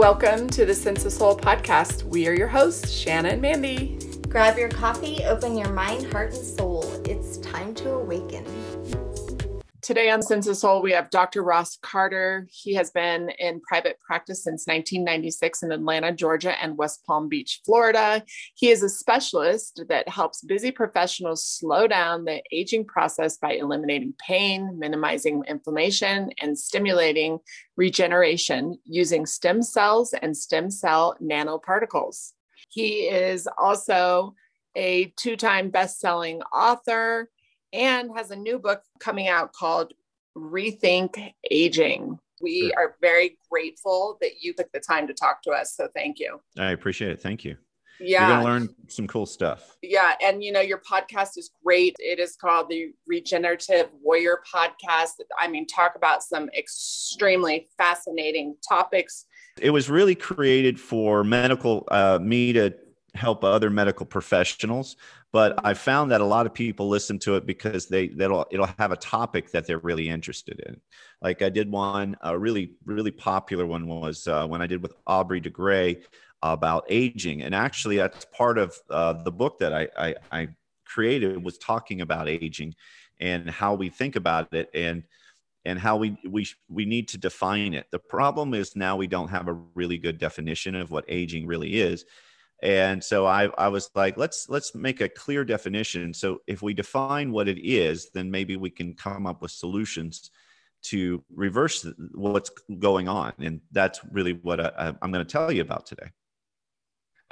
Welcome to the Sense of Soul podcast. We are your hosts, Shanna and Mandy. Grab your coffee, open your mind, heart, and soul. It's time to awaken. Today on Sense of Soul, we have Dr. Ross Carter. He has been in private practice since 1996 in Atlanta, Georgia, and West Palm Beach, Florida. He is a specialist that helps busy professionals slow down the aging process by eliminating pain, minimizing inflammation, and stimulating regeneration using stem cells and stem cell nanoparticles. He is also a two time best selling author and has a new book coming out called Rethink Aging. We sure. are very grateful that you took the time to talk to us. So thank you. I appreciate it. Thank you. Yeah. You're going to learn some cool stuff. Yeah. And, you know, your podcast is great. It is called the Regenerative Warrior Podcast. I mean, talk about some extremely fascinating topics. It was really created for medical, uh, me to help other medical professionals but I found that a lot of people listen to it because they that'll it'll have a topic that they're really interested in. Like I did one, a really really popular one was uh, when I did with Aubrey de Grey about aging, and actually that's part of uh, the book that I, I I created was talking about aging and how we think about it and and how we we we need to define it. The problem is now we don't have a really good definition of what aging really is and so I, I was like let's let's make a clear definition. So if we define what it is then maybe we can come up with solutions to reverse what's going on. And that's really what I, i'm going to tell you about today.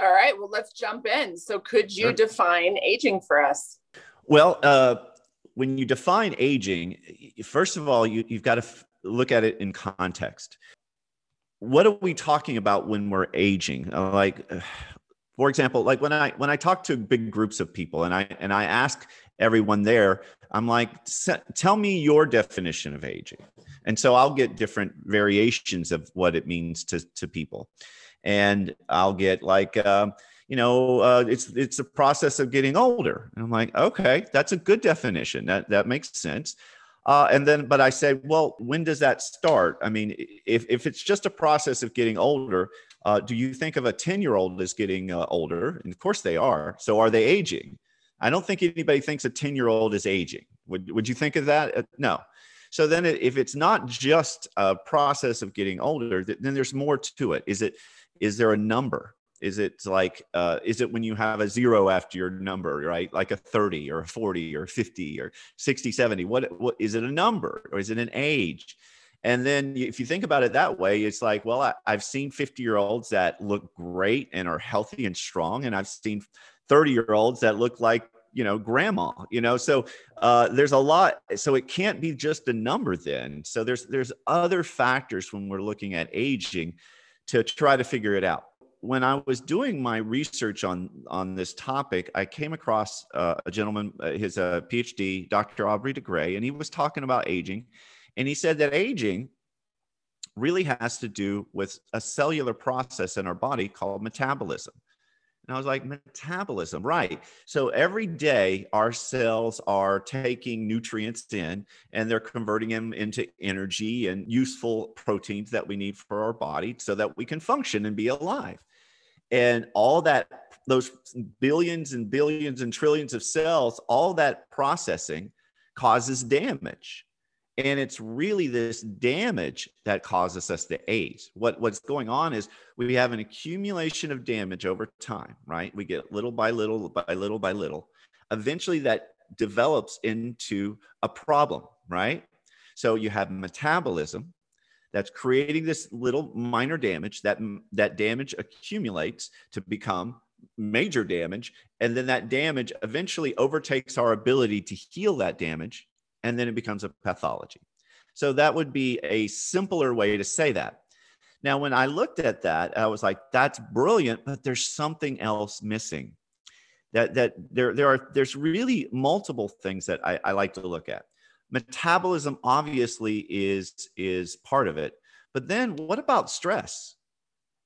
All right well let's jump in. So could you sure. define aging for us? Well uh, when you define aging first of all you, you've got to f- look at it in context. What are we talking about when we're aging? Like for example like when i when i talk to big groups of people and i and i ask everyone there i'm like tell me your definition of aging. And so i'll get different variations of what it means to to people. And i'll get like uh, you know uh, it's it's a process of getting older. And i'm like okay that's a good definition. That that makes sense. Uh, and then, but I said, well, when does that start? I mean, if, if it's just a process of getting older, uh, do you think of a 10 year old as getting uh, older? And of course they are. So are they aging? I don't think anybody thinks a 10 year old is aging. Would, would you think of that? Uh, no. So then if it's not just a process of getting older, then there's more to it. Is it, is there a number? Is it like, uh, is it when you have a zero after your number, right? Like a 30 or a 40 or 50 or 60, 70? What, what is it a number or is it an age? And then if you think about it that way, it's like, well, I, have seen 50 year olds that look great and are healthy and strong. And I've seen 30 year olds that look like, you know, grandma, you know, so uh, there's a lot. So it can't be just a number then. So there's, there's other factors when we're looking at aging to try to figure it out. When I was doing my research on on this topic, I came across uh, a gentleman, uh, his uh, PhD, Dr. Aubrey de Grey, and he was talking about aging and he said that aging really has to do with a cellular process in our body called metabolism. And I was like, metabolism, right. So every day our cells are taking nutrients in and they're converting them into energy and useful proteins that we need for our body so that we can function and be alive. And all that, those billions and billions and trillions of cells, all that processing causes damage and it's really this damage that causes us to age. What what's going on is we have an accumulation of damage over time right? We get little by little by little by little. Eventually that develops into a problem right? So you have metabolism that's creating this little minor damage that that damage accumulates to become major damage. And then that damage eventually overtakes our ability to heal that damage and then it becomes a pathology. So that would be a simpler way to say that. Now, when I looked at that, I was like, that's brilliant, but there's something else missing. That, that there, there are there's really multiple things that I, I like to look at. Metabolism obviously is is part of it, but then what about stress?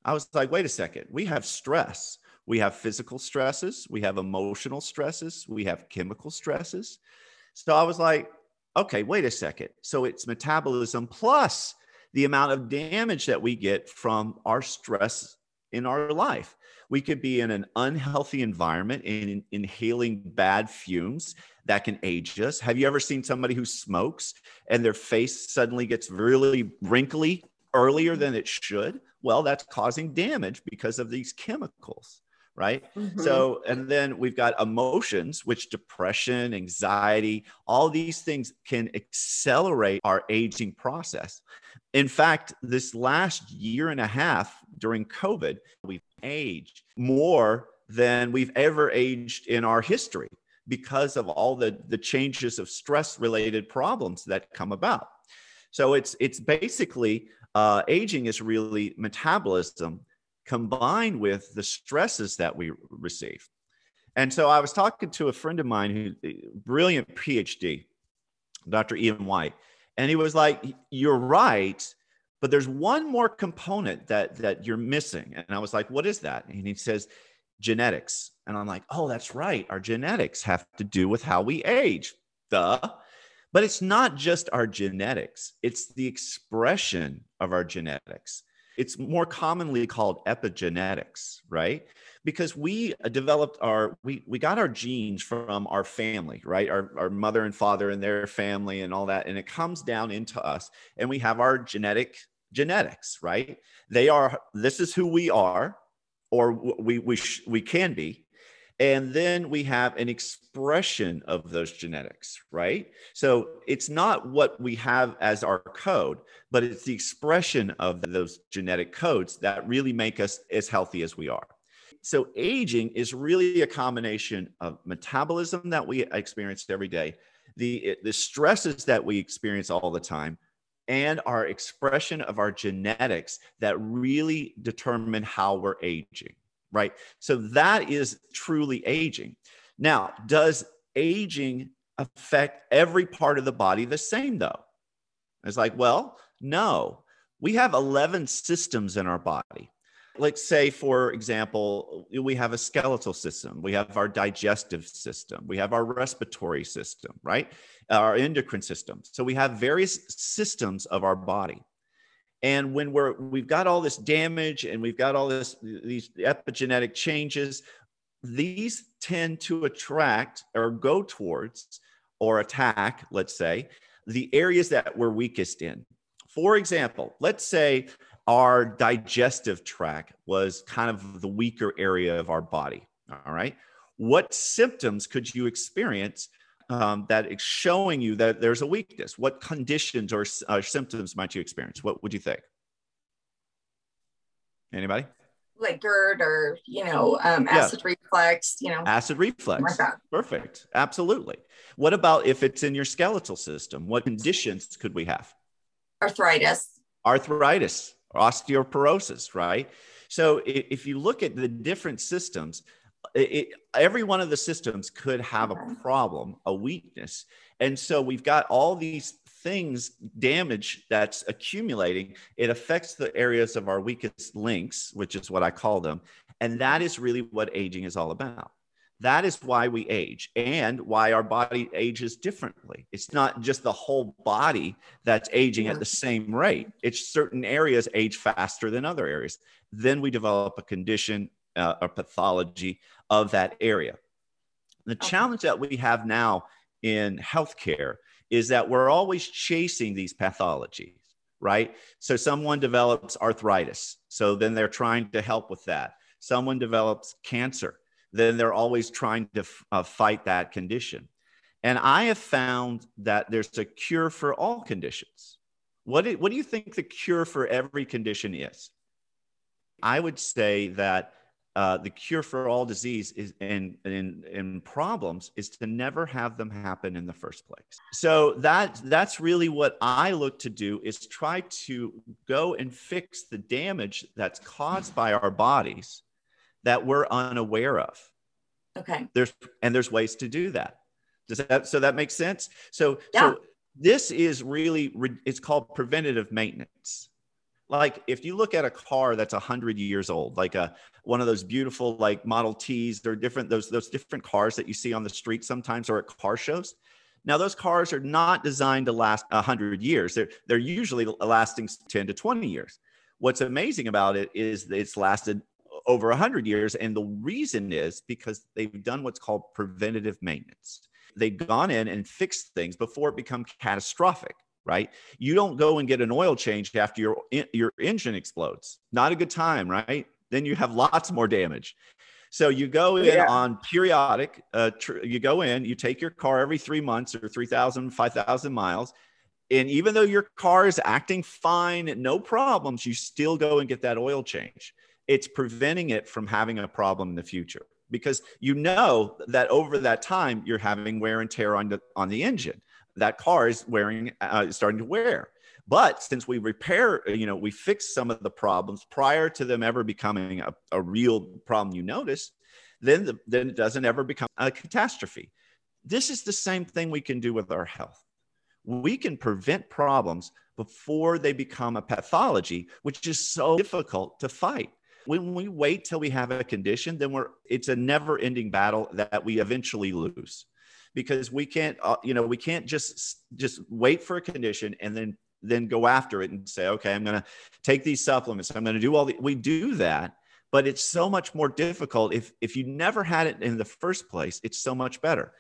I was like, wait a second, we have stress. We have physical stresses, we have emotional stresses, we have chemical stresses. So I was like, okay, wait a second. So it's metabolism plus the amount of damage that we get from our stress in our life. We could be in an unhealthy environment and inhaling bad fumes that can age us. Have you ever seen somebody who smokes and their face suddenly gets really wrinkly earlier than it should? Well, that's causing damage because of these chemicals right? Mm-hmm. So, and then we've got emotions, which depression, anxiety, all these things can accelerate our aging process. In fact, this last year and a half during COVID, we've aged more than we've ever aged in our history because of all the, the changes of stress related problems that come about. So it's it's basically uh, aging is really metabolism combined with the stresses that we receive. And so I was talking to a friend of mine who eh, brilliant PhD, Dr. Ian White, and he was like, "You're right, but there's one more component that that you're missing." And I was like, "What is that?" And he says, "Genetics." And I'm like, "Oh, that's right. Our genetics have to do with how we age." Duh. But it's not just our genetics; it's the expression of our genetics it's more commonly called epigenetics right? Because we developed our we we got our genes from our family right? Our, our mother and father and their family and all that and it comes down into us and we have our genetic genetics right? They are this is who we are or we we we can be and then we have an expression of those genetics, right? So it's not what we have as our code, but it's the expression of those genetic codes that really make us as healthy as we are. So aging is really a combination of metabolism that we experience every day, the, the stresses that we experience all the time, and our expression of our genetics that really determine how we're aging right? So that is truly aging. Now, does aging affect every part of the body the same, though? It's like, well, no. We have 11 systems in our body. Let's say, for example, we have a skeletal system, we have our digestive system, we have our respiratory system, right? Our endocrine system. So we have various systems of our body. And when we're we've got all this damage and we've got all this these epigenetic changes, these tend to attract or go towards or attack, let's say, the areas that we're weakest in. For example, let's say our digestive tract was kind of the weaker area of our body. All right. What symptoms could you experience um, that is showing you that there's a weakness? What conditions or uh, symptoms might you experience? What would you think? Anybody? Like GERD or, you know, um, acid yeah. reflux, you know. Acid reflux. Like Perfect. Absolutely. What about if it's in your skeletal system? What conditions could we have? Arthritis. Arthritis, osteoporosis, right? So if you look at the different systems, it, every one of the systems could have a problem, a weakness. And so we've got all these things damage that's accumulating. It affects the areas of our weakest links, which is what I call them. And that is really what aging is all about. That is why we age and why our body ages differently. It's not just the whole body that's aging at the same rate, it's certain areas age faster than other areas. Then we develop a condition, uh, a pathology of that area. The okay. challenge that we have now in healthcare is that we're always chasing these pathologies, right? So someone develops arthritis, so then they're trying to help with that. Someone develops cancer, then they're always trying to uh, fight that condition. And I have found that there's a cure for all conditions. What do, what do you think the cure for every condition is? I would say that uh, the cure for all disease is and, and and problems is to never have them happen in the first place. So that that's really what i look to do is try to go and fix the damage that's caused by our bodies that we're unaware of. Okay. There's and there's ways to do that. Does that so that makes sense? So yeah. so this is really it's called preventative maintenance like if you look at a car that's 100 years old like a one of those beautiful like model t's or different those those different cars that you see on the street sometimes or at car shows Now, those cars are not designed to last 100 years. They're, they're usually lasting 10 to 20 years. What's amazing about it is it's lasted over 100 years. And the reason is because they've done what's called preventative maintenance. They've gone in and fixed things before it become catastrophic right? You don't go and get an oil change after your your engine explodes. Not a good time, right? Then you have lots more damage. So you go in yeah. on periodic, uh, tr- you go in, you take your car every three months or 3,000, 5,000 miles. And even though your car is acting fine, no problems, you still go and get that oil change. It's preventing it from having a problem in the future because you know that over that time you're having wear and tear on the, on the engine. That car is wearing, uh, starting to wear. But since we repair, you know, we fix some of the problems prior to them ever becoming a, a real problem you notice, then, the, then it doesn't ever become a catastrophe. This is the same thing we can do with our health. We can prevent problems before they become a pathology, which is so difficult to fight. When we wait till we have a condition, then we're it's a never-ending battle that we eventually lose because we can't uh, you know we can't just just wait for a condition and then then go after it and say, okay, I'm going to take these supplements. I'm going to do all the, we do that, but it's so much more difficult. If, if you never had it in the first place, it's so much better.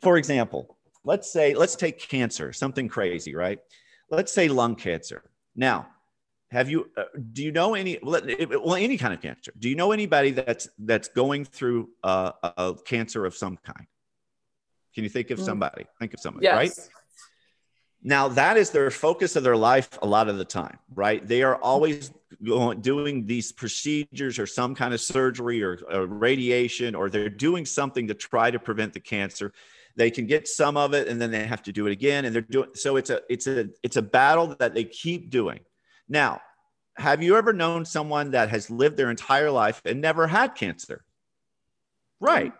For example, let's say, let's take cancer, something crazy, right? Let's say lung cancer. Now, have you, uh, do you know any, well, any kind of cancer, do you know anybody that's, that's going through uh, a cancer of some kind? Can you think of mm. somebody? Think of somebody, yes. right? Now, that is their focus of their life a lot of the time, right? They are always going, doing these procedures or some kind of surgery or, or radiation, or they're doing something to try to prevent the cancer. They can get some of it and then they have to do it again. And they're doing so it's a it's a it's a battle that they keep doing. Now, have you ever known someone that has lived their entire life and never had cancer? Right.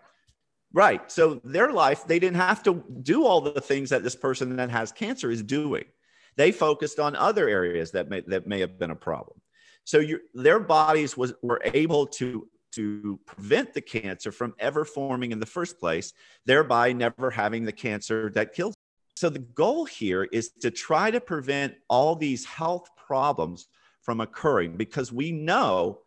Right. So their life, they didn't have to do all the things that this person that has cancer is doing. They focused on other areas that may that may have been a problem. So their bodies was were able to to prevent the cancer from ever forming in the first place, thereby never having the cancer that kills. So the goal here is to try to prevent all these health problems from occurring because we know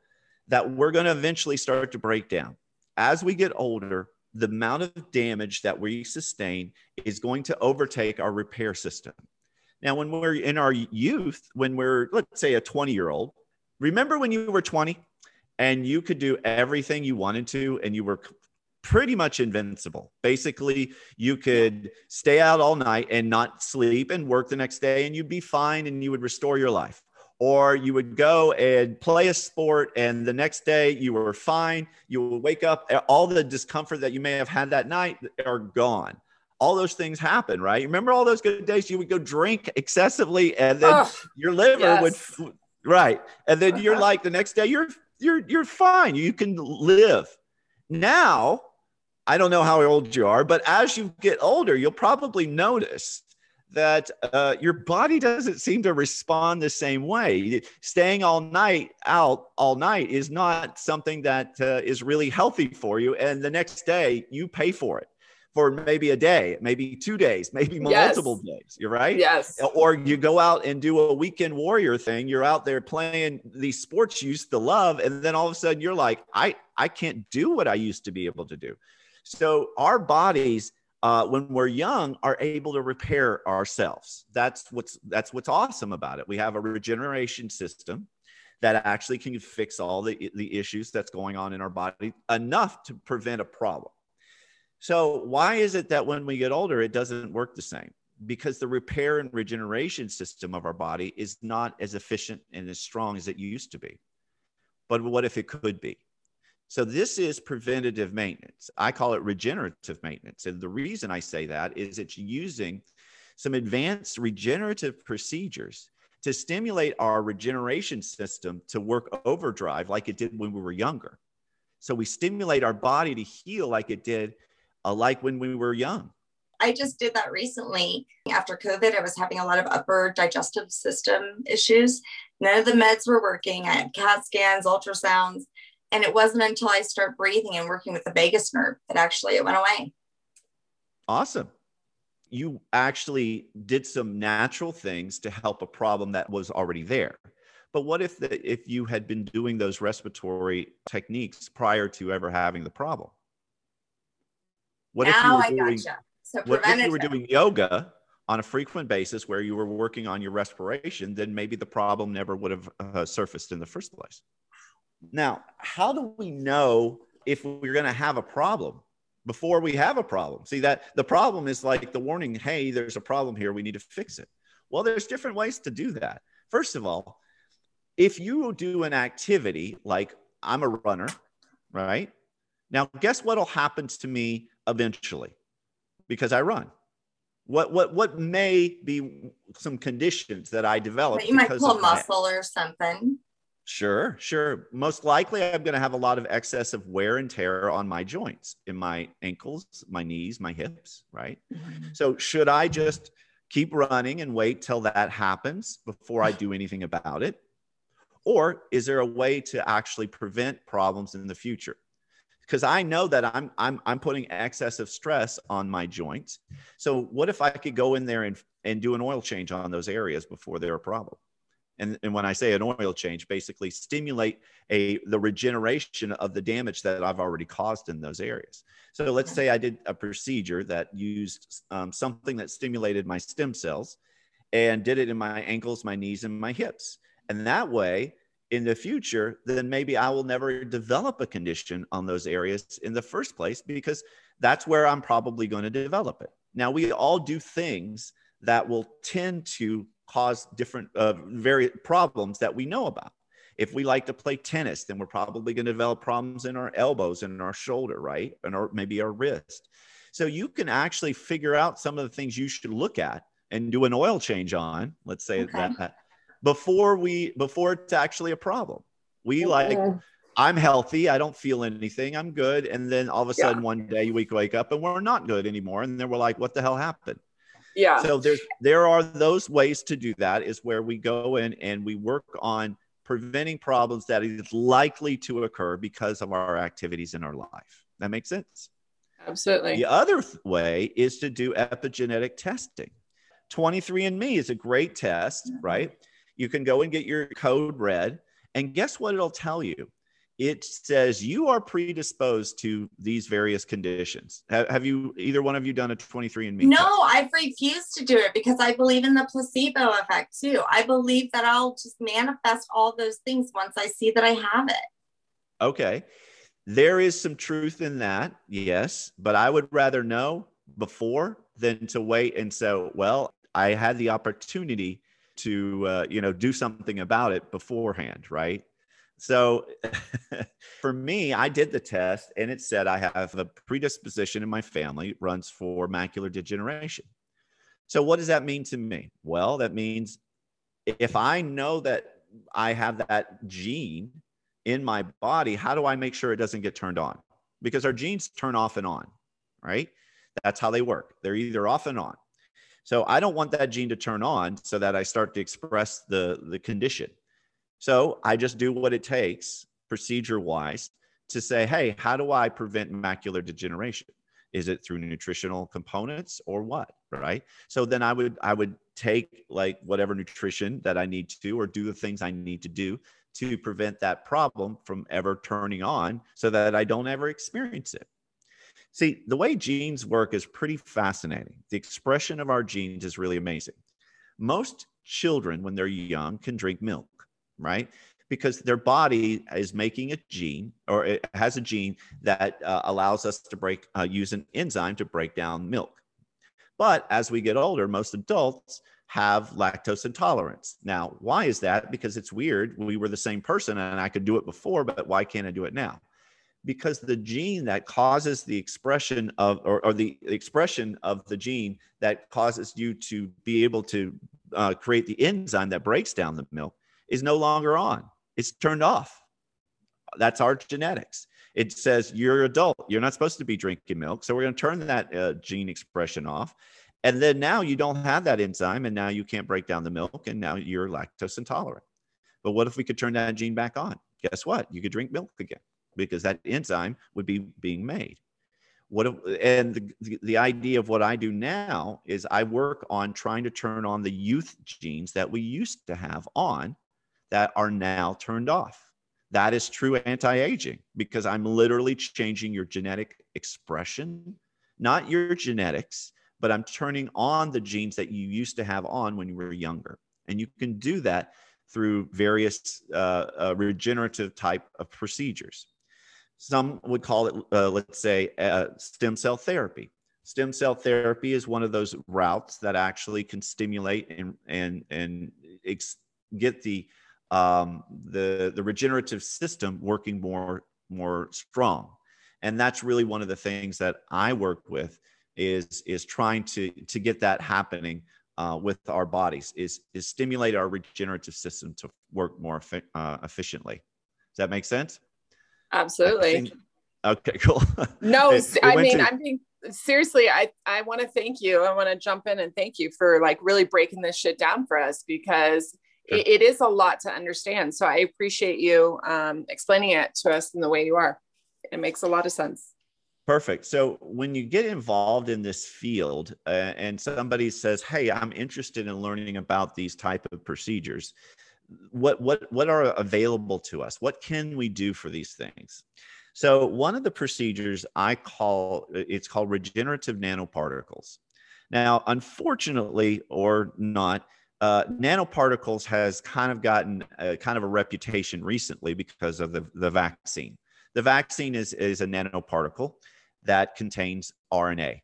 that we're going to eventually start to break down. As we get older, the amount of damage that we sustain is going to overtake our repair system. Now, when we're in our youth, when we're, let's say, a 20 year old, remember when you were 20 and you could do everything you wanted to and you were pretty much invincible. Basically, you could stay out all night and not sleep and work the next day and you'd be fine and you would restore your life or you would go and play a sport and the next day you were fine you would wake up all the discomfort that you may have had that night are gone. All those things happen right? Remember all those good days? You would go drink excessively and then oh, your liver yes. would right and then you're uh-huh. like the next day you're you're you're fine. You can live. Now i don't know how old you are but as you get older you'll probably notice that uh, your body doesn't seem to respond the same way. Staying all night out all night is not something that uh, is really healthy for you. And the next day, you pay for it for maybe a day, maybe two days, maybe multiple yes. days. You're right. Yes. Or you go out and do a weekend warrior thing. You're out there playing these sports you used to love, and then all of a sudden you're like, I I can't do what I used to be able to do. So our bodies uh, when we're young are able to repair ourselves. That's what's that's what's awesome about it. We have a regeneration system that actually can fix all the, the issues that's going on in our body enough to prevent a problem. So why is it that when we get older it doesn't work the same? Because the repair and regeneration system of our body is not as efficient and as strong as it used to be. But what if it could be so this is preventative maintenance. I call it regenerative maintenance. And the reason I say that is it's using some advanced regenerative procedures to stimulate our regeneration system to work overdrive like it did when we were younger. So we stimulate our body to heal like it did uh, like when we were young. I just did that recently. After COVID, I was having a lot of upper digestive system issues. None of the meds were working. I had CAT scans, ultrasounds, and it wasn't until I started breathing and working with the vagus nerve that actually it went away. Awesome. you actually did some natural things to help a problem that was already there. But what if the, if you had been doing those respiratory techniques prior to ever having the problem? What now if you were doing, so what if you were doing yoga on a frequent basis where you were working on your respiration? Then maybe the problem never would have uh, surfaced in the first place. Now, how do we know if we're going to have a problem before we have a problem? See that the problem is like the warning, hey, there's a problem here, we need to fix it. Well, there's different ways to do that. First of all, if you do an activity like I'm a runner, right? Now, guess what'll happen to me eventually because I run? What what what may be some conditions that I develop? You might pull a muscle or something. Sure, sure. Most likely, I'm going to have a lot of excess of wear and tear on my joints, in my ankles, my knees, my hips, right? Mm-hmm. So, should I just keep running and wait till that happens before I do anything about it? Or is there a way to actually prevent problems in the future? Because I know that I'm, I'm, I'm putting excessive stress on my joints. So, what if I could go in there and, and do an oil change on those areas before they're a problem? And, and when I say an oil change, basically stimulate a the regeneration of the damage that I've already caused in those areas. So let's say I did a procedure that used um, something that stimulated my stem cells, and did it in my ankles, my knees, and my hips. And that way, in the future, then maybe I will never develop a condition on those areas in the first place because that's where I'm probably going to develop it. Now, we all do things that will tend to cause different uh, very problems that we know about. If we like to play tennis, then we're probably going to develop problems in our elbows and our shoulder, right? And or maybe our wrist. So you can actually figure out some of the things you should look at and do an oil change on, let's say okay. that before we before it's actually a problem. We okay. like I'm healthy, I don't feel anything, I'm good. And then all of a sudden yeah. one day we wake up and we're not good anymore. And then we're like, what the hell happened? Yeah. So there's there are those ways to do that is where we go in and we work on preventing problems that is likely to occur because of our activities in our life. That makes sense. Absolutely. The other way is to do epigenetic testing. 23andMe is a great test, mm-hmm. right? You can go and get your code read, and guess what it'll tell you? It says you are predisposed to these various conditions. Have, have, you either one of you done a 23andMe? No, test? I've refused to do it because I believe in the placebo effect too. I believe that I'll just manifest all those things once I see that I have it. Okay. There is some truth in that, yes, but I would rather know before than to wait and so, well, I had the opportunity to, uh, you know, do something about it beforehand, right? So for me, I did the test and it said I have a predisposition in my family runs for macular degeneration. So what does that mean to me? Well, that means if I know that I have that gene in my body, how do I make sure it doesn't get turned on? Because our genes turn off and on, right? That's how they work. They're either off and on. So I don't want that gene to turn on so that I start to express the the condition. So I just do what it takes procedure wise to say, hey, how do I prevent macular degeneration? Is it through nutritional components or what? Right. So then I would I would take like whatever nutrition that I need to or do the things I need to do to prevent that problem from ever turning on so that I don't ever experience it. See, the way genes work is pretty fascinating. The expression of our genes is really amazing. Most children, when they're young, can drink milk right? Because their body is making a gene or it has a gene that uh, allows us to break, uh, use an enzyme to break down milk. But as we get older, most adults have lactose intolerance. Now, why is that? Because it's weird. We were the same person and I could do it before, but why can't I do it now? Because the gene that causes the expression of, or, or the expression of the gene that causes you to be able to uh, create the enzyme that breaks down the milk is no longer on. It's turned off. That's our genetics. It says you're adult. You're not supposed to be drinking milk. So we're going to turn that uh, gene expression off. And then now you don't have that enzyme and now you can't break down the milk and now you're lactose intolerant. But what if we could turn that gene back on? Guess what? You could drink milk again because that enzyme would be being made. what and the, the, the idea of what i do now is i work on trying to turn on the youth genes that we used to have on that are now turned off. That is true anti-aging because i'm literally changing your genetic expression not your genetics but i'm turning on the genes that you used to have on when you were younger. And you can do that through various uh, uh, regenerative type of procedures. Some would call it, uh, let's say, uh, stem cell therapy. Stem cell therapy is one of those routes that actually can stimulate and and and ex- get the um, the the regenerative system working more more strong, and that's really one of the things that I work with is is trying to to get that happening uh, with our bodies is is stimulate our regenerative system to work more uh, efficiently. Does that make sense? Absolutely. Okay, cool. No, it, I mean, to- I'm being seriously, I, I want to thank you. I want to jump in and thank you for like really breaking this shit down for us because it, it is a lot to understand. So I appreciate you um, explaining it to us in the way you are. It makes a lot of sense. Perfect. So when you get involved in this field uh, and somebody says, "Hey, I'm interested in learning about these type of procedures," what what what are available to us what can we do for these things so one of the procedures i call it's called regenerative nanoparticles now unfortunately or not uh, nanoparticles has kind of gotten a, kind of a reputation recently because of the, the vaccine the vaccine is, is a nanoparticle that contains rna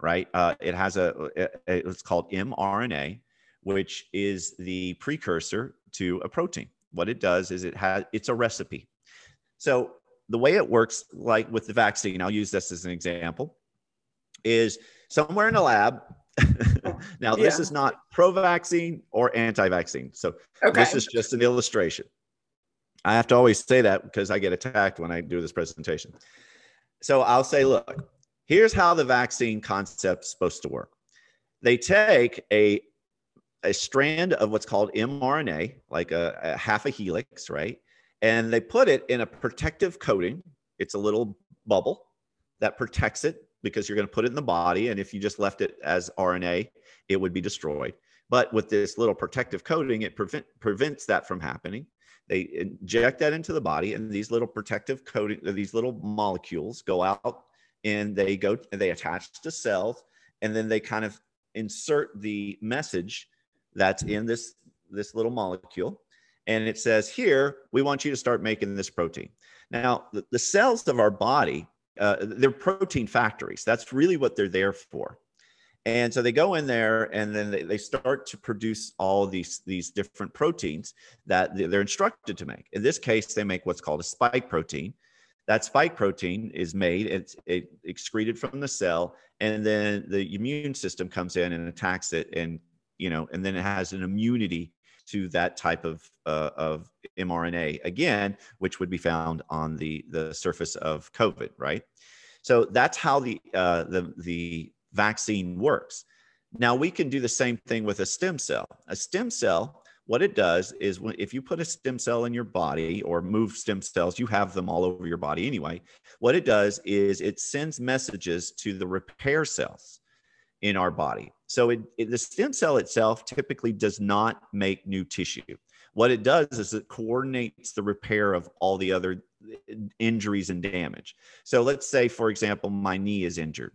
right uh, it has a, a it's called mrna which is the precursor to a protein. What it does is it has it's a recipe. So the way it works, like with the vaccine, I'll use this as an example, is somewhere in a lab. now, this yeah. is not pro-vaccine or anti-vaccine. So okay. this is just an illustration. I have to always say that because I get attacked when I do this presentation. So I'll say, look, here's how the vaccine concept is supposed to work. They take a a strand of what's called mRNA, like a, a, half a helix, right? And they put it in a protective coating. It's a little bubble that protects it because you're going to put it in the body. And if you just left it as RNA, it would be destroyed. But with this little protective coating, it prevent, prevents that from happening. They inject that into the body, and these little protective coating, these little molecules go out and they go, they attach to cells, and then they kind of insert the message that's in this this little molecule and it says here we want you to start making this protein now the, the cells of our body uh, they're protein factories that's really what they're there for and so they go in there and then they, they start to produce all these these different proteins that they're instructed to make in this case they make what's called a spike protein that spike protein is made it's it excreted from the cell and then the immune system comes in and attacks it and you know, and then it has an immunity to that type of uh, of mRNA again, which would be found on the the surface of COVID, right? So that's how the uh, the the vaccine works. Now we can do the same thing with a stem cell. A stem cell, what it does is when, if you put a stem cell in your body or move stem cells, you have them all over your body anyway. What it does is it sends messages to the repair cells in our body. So it, it, the stem cell itself typically does not make new tissue. What it does is it coordinates the repair of all the other uh, injuries and damage. So let's say, for example, my knee is injured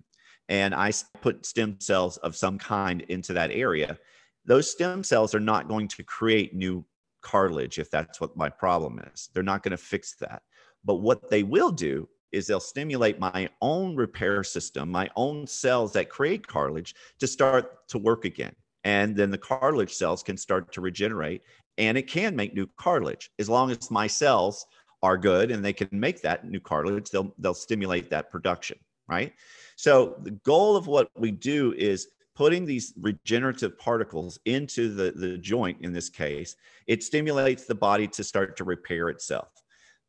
and I put stem cells of some kind into that area. Those stem cells are not going to create new cartilage if that's what my problem is. They're not going to fix that. But what they will do is they'll stimulate my own repair system, my own cells that create cartilage to start to work again. And then the cartilage cells can start to regenerate and it can make new cartilage as long as my cells are good and they can make that new cartilage they'll they'll stimulate that production right so the goal of what we do is putting these regenerative particles into the, the joint in this case it stimulates the body to start to repair itself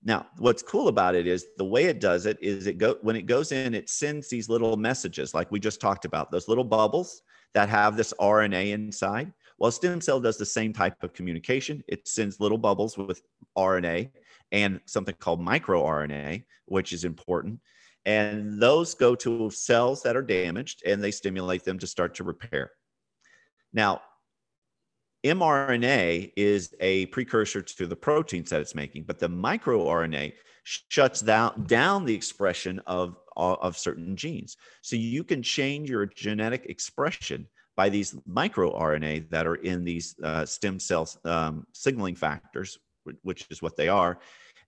now, what's cool about it is the way it does it is it go when it goes in, it sends these little messages like we just talked about, those little bubbles that have this RNA inside. Well, stem cell does the same type of communication. It sends little bubbles with RNA and something called microRNA, which is important. And those go to cells that are damaged and they stimulate them to start to repair. Now, mRNA is a precursor to the proteins that it's making, but the microRNA shuts down, down the expression of, of certain genes. So you can change your genetic expression by these microRNA that are in these uh, stem cell um, signaling factors, which is what they are.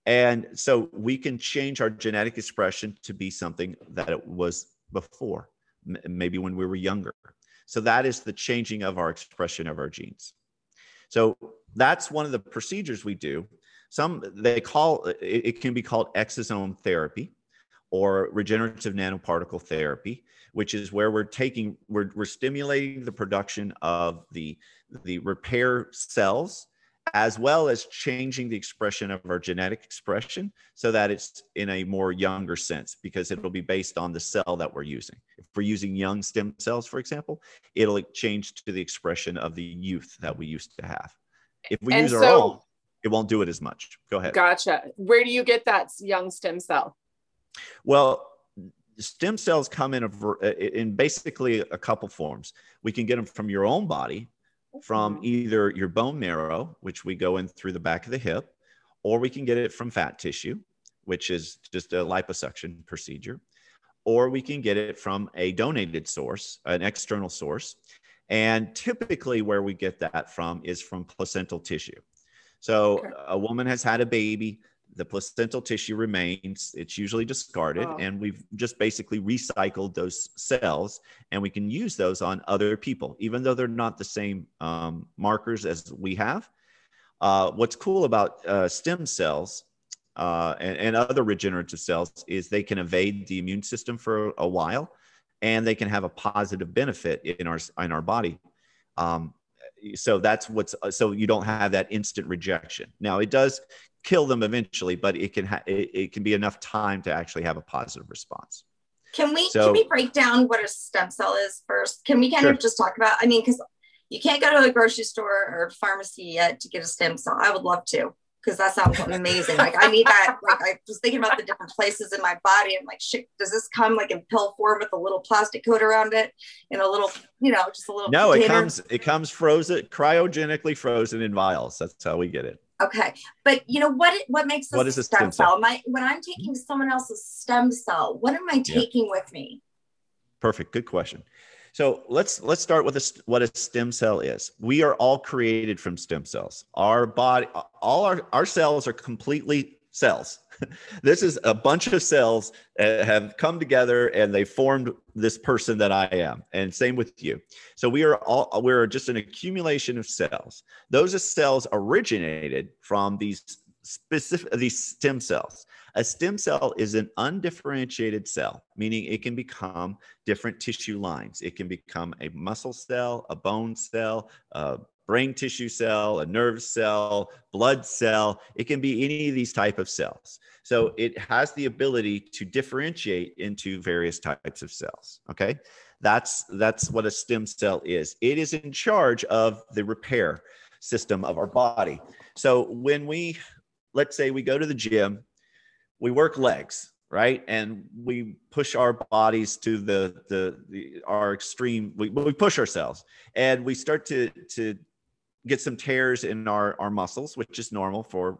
And so we can change our genetic expression to be something that it was before, maybe when we were younger. So that is the changing of our expression of our genes. So that's one of the procedures we do. Some they call it, it can be called exosome therapy or regenerative nanoparticle therapy, which is where we're taking we're, we're stimulating the production of the the repair cells as well as changing the expression of our genetic expression so that it's in a more younger sense because it'll be based on the cell that we're using. If we're using young stem cells, for example, it'll change to the expression of the youth that we used to have. If we and use so, our own, it won't do it as much. Go ahead. Gotcha. Where do you get that young stem cell? Well, stem cells come in a, in basically a couple forms. We can get them from your own body, from either your bone marrow, which we go in through the back of the hip, or we can get it from fat tissue, which is just a liposuction procedure, or we can get it from a donated source, an external source. And typically, where we get that from is from placental tissue. So, okay. a woman has had a baby, the placental tissue remains it's usually discarded oh. and we've just basically recycled those cells and we can use those on other people even though they're not the same um, markers as we have. Uh, what's cool about uh, stem cells uh, and, and, other regenerative cells is they can evade the immune system for a while and they can have a positive benefit in our in our body. Um, so that's what's so you don't have that instant rejection. Now it does kill them eventually, but it can ha- it, it, can be enough time to actually have a positive response. Can we so, can we break down what a stem cell is first? Can we kind sure. of just talk about? I mean, because you can't go to a grocery store or pharmacy yet to get a stem cell. I would love to because that sounds amazing. like I need that. Like I was thinking about the different places in my body. I'm like, shit, does this come like in pill form with a little plastic coat around it in a little, you know, just a little. No, container? it comes. It comes frozen, cryogenically frozen in vials. That's how we get it. Okay, but you know what? What makes a, what is a stem, stem cell? cell? My when I'm taking someone else's stem cell, what am I taking yeah. with me? Perfect. Good question. So let's let's start with a, what a stem cell is. We are all created from stem cells. Our body, all our our cells are completely cells. this is a bunch of cells that have come together and they formed this person that I am. And same with you. So we are all we're just an accumulation of cells. Those are cells originated from these specific these stem cells. A stem cell is an undifferentiated cell, meaning it can become different tissue lines. It can become a muscle cell, a bone cell, a brain tissue cell, a nerve cell, blood cell. It can be any of these type of cells. So it has the ability to differentiate into various types of cells. Okay. That's that's what a stem cell is. It is in charge of the repair system of our body. So when we let's say we go to the gym, we work legs, right? And we push our bodies to the the, the our extreme we, we push ourselves and we start to to get some tears in our, our muscles, which is normal for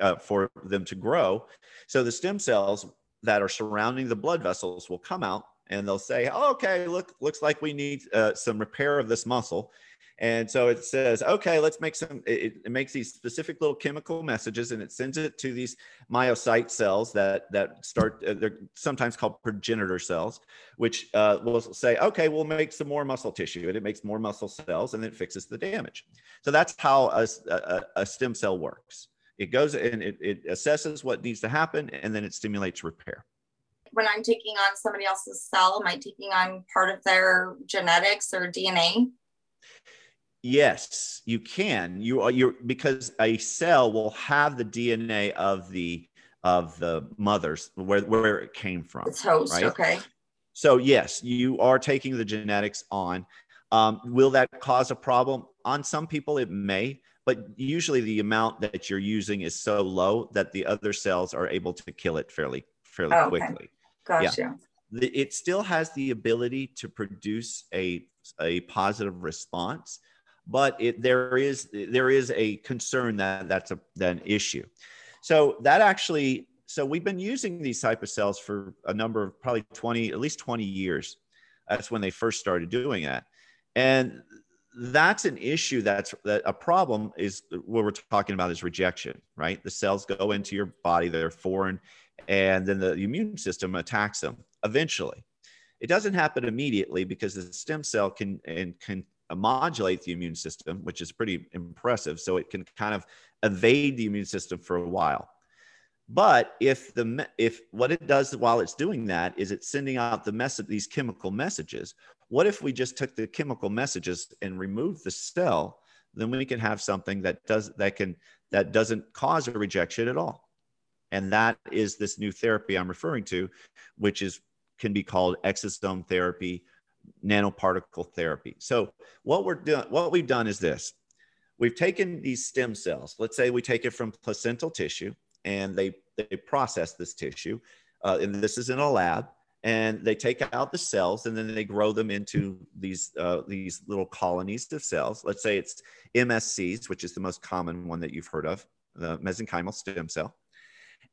uh, for them to grow. So the stem cells that are surrounding the blood vessels will come out and they'll say, oh, "Okay, look, looks like we need uh, some repair of this muscle." And so it says, okay, let's make some, it, it, makes these specific little chemical messages and it sends it to these myocyte cells that, that start, uh, they're sometimes called progenitor cells, which uh, will say, okay, we'll make some more muscle tissue and it makes more muscle cells and it fixes the damage. So that's how a, a, a stem cell works. It goes and it, it assesses what needs to happen and then it stimulates repair when I'm taking on somebody else's cell, am I taking on part of their genetics or DNA? Yes, you can. You are you because a cell will have the DNA of the of the mothers where where it came from. It's host, right? okay. So yes, you are taking the genetics on. Um, will that cause a problem? On some people, it may, but usually the amount that you're using is so low that the other cells are able to kill it fairly fairly oh, okay. quickly. Gotcha. Yeah. It still has the ability to produce a, a positive response, but it, there is there is a concern that that's a that an issue. So that actually, so we've been using these type of cells for a number of probably 20, at least 20 years. That's when they first started doing that. And that's an issue that's that a problem is what we're talking about is rejection right the cells go into your body they're foreign and then the immune system attacks them eventually it doesn't happen immediately because the stem cell can and can modulate the immune system which is pretty impressive so it can kind of evade the immune system for a while but if the if what it does while it's doing that is it's sending out the message these chemical messages what if we just took the chemical messages and removed the cell? Then we can have something that does that can that doesn't cause a rejection at all. And that is this new therapy I'm referring to, which is can be called exosome therapy, nanoparticle therapy. So what we're doing, what we've done is this: we've taken these stem cells. Let's say we take it from placental tissue, and they they process this tissue, uh, and this is in a lab and they take out the cells and then they grow them into these uh, these little colonies of cells. Let's say it's MSCs, which is the most common one that you've heard of, the mesenchymal stem cell.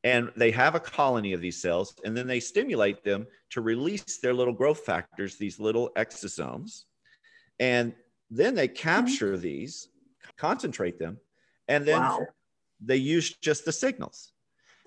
And they have a colony of these cells, and then they stimulate them to release their little growth factors, these little exosomes. And then they capture mm-hmm. these, concentrate them, and then wow. they use just the signals.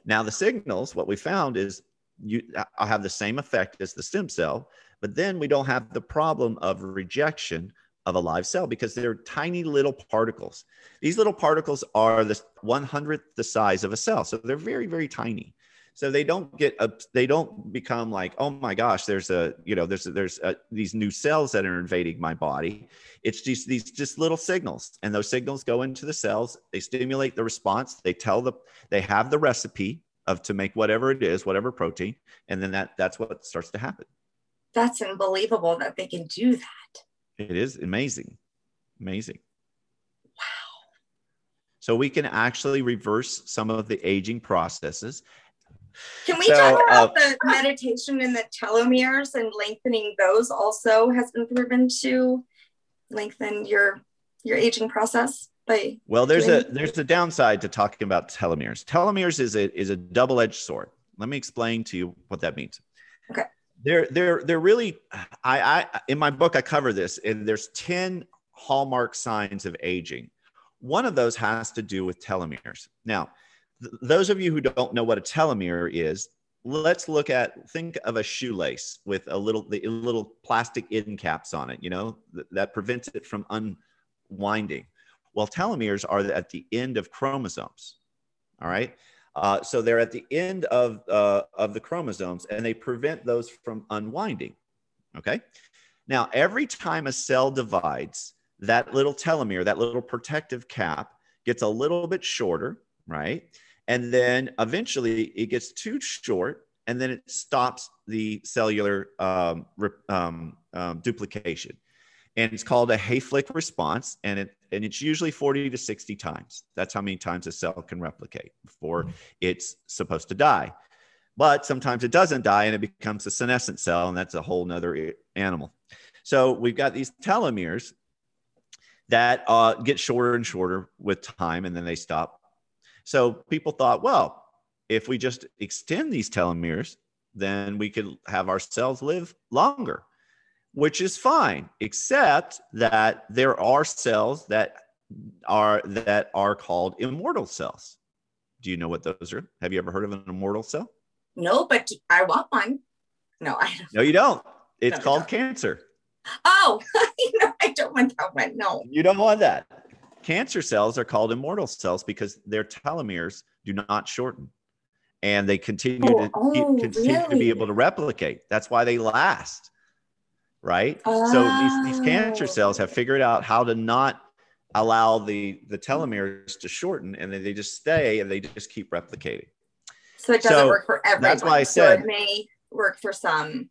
Now, the signals, what we found is you I have the same effect as the stem cell, but then we don't have the problem of rejection of a live cell because they're tiny little particles. These little particles are the 100th the size of a cell, so they're very very tiny. So they don't get a, they don't become like oh my gosh there's a you know there's there's a, these new cells that are invading my body. It's just these just little signals, and those signals go into the cells. They stimulate the response. They tell the they have the recipe of to make whatever it is, whatever protein, and then that that's what starts to happen. That's unbelievable that they can do that. It is amazing. Amazing. Wow. So we can actually reverse some of the aging processes. Can we so, talk about uh, the meditation and the telomeres and lengthening those also has been proven to lengthen your your aging process? by well there's a there's a downside to talking about telomeres telomeres is a is a double-edged sword let me explain to you what that means okay they're they're they're really i i in my book i cover this and there's 10 hallmark signs of aging one of those has to do with telomeres now th- those of you who don't know what a telomere is let's look at think of a shoelace with a little the little plastic end caps on it you know th- that prevents it from unwinding well, telomeres are at the end of chromosomes. All right. Uh, so they're at the end of, uh, of the chromosomes and they prevent those from unwinding. Okay. Now, every time a cell divides, that little telomere, that little protective cap, gets a little bit shorter, right? And then eventually it gets too short and then it stops the cellular um, um, um, duplication and it's called a Hayflick response, and it and it's usually 40 to 60 times. That's how many times a cell can replicate before it's supposed to die. But sometimes it doesn't die and it becomes a senescent cell, and that's a whole nother animal. So we've got these telomeres that uh, get shorter and shorter with time, and then they stop. So people thought, well, if we just extend these telomeres, then we could have our cells live longer which is fine, except that there are cells that are that are called immortal cells. Do you know what those are? Have you ever heard of an immortal cell? No, but I want one. No, I don't. No, you don't. It's no, called cancer. Oh, no, I don't want that one. No. You don't want that. Cancer cells are called immortal cells because their telomeres do not shorten and they continue oh, to oh, continue really? to be able to replicate. That's why they last right? Oh. So these, these cancer cells have figured out how to not allow the the telomeres to shorten, and then they just stay and they just keep replicating. So it doesn't so work for everyone. That's why I said so it may work for some.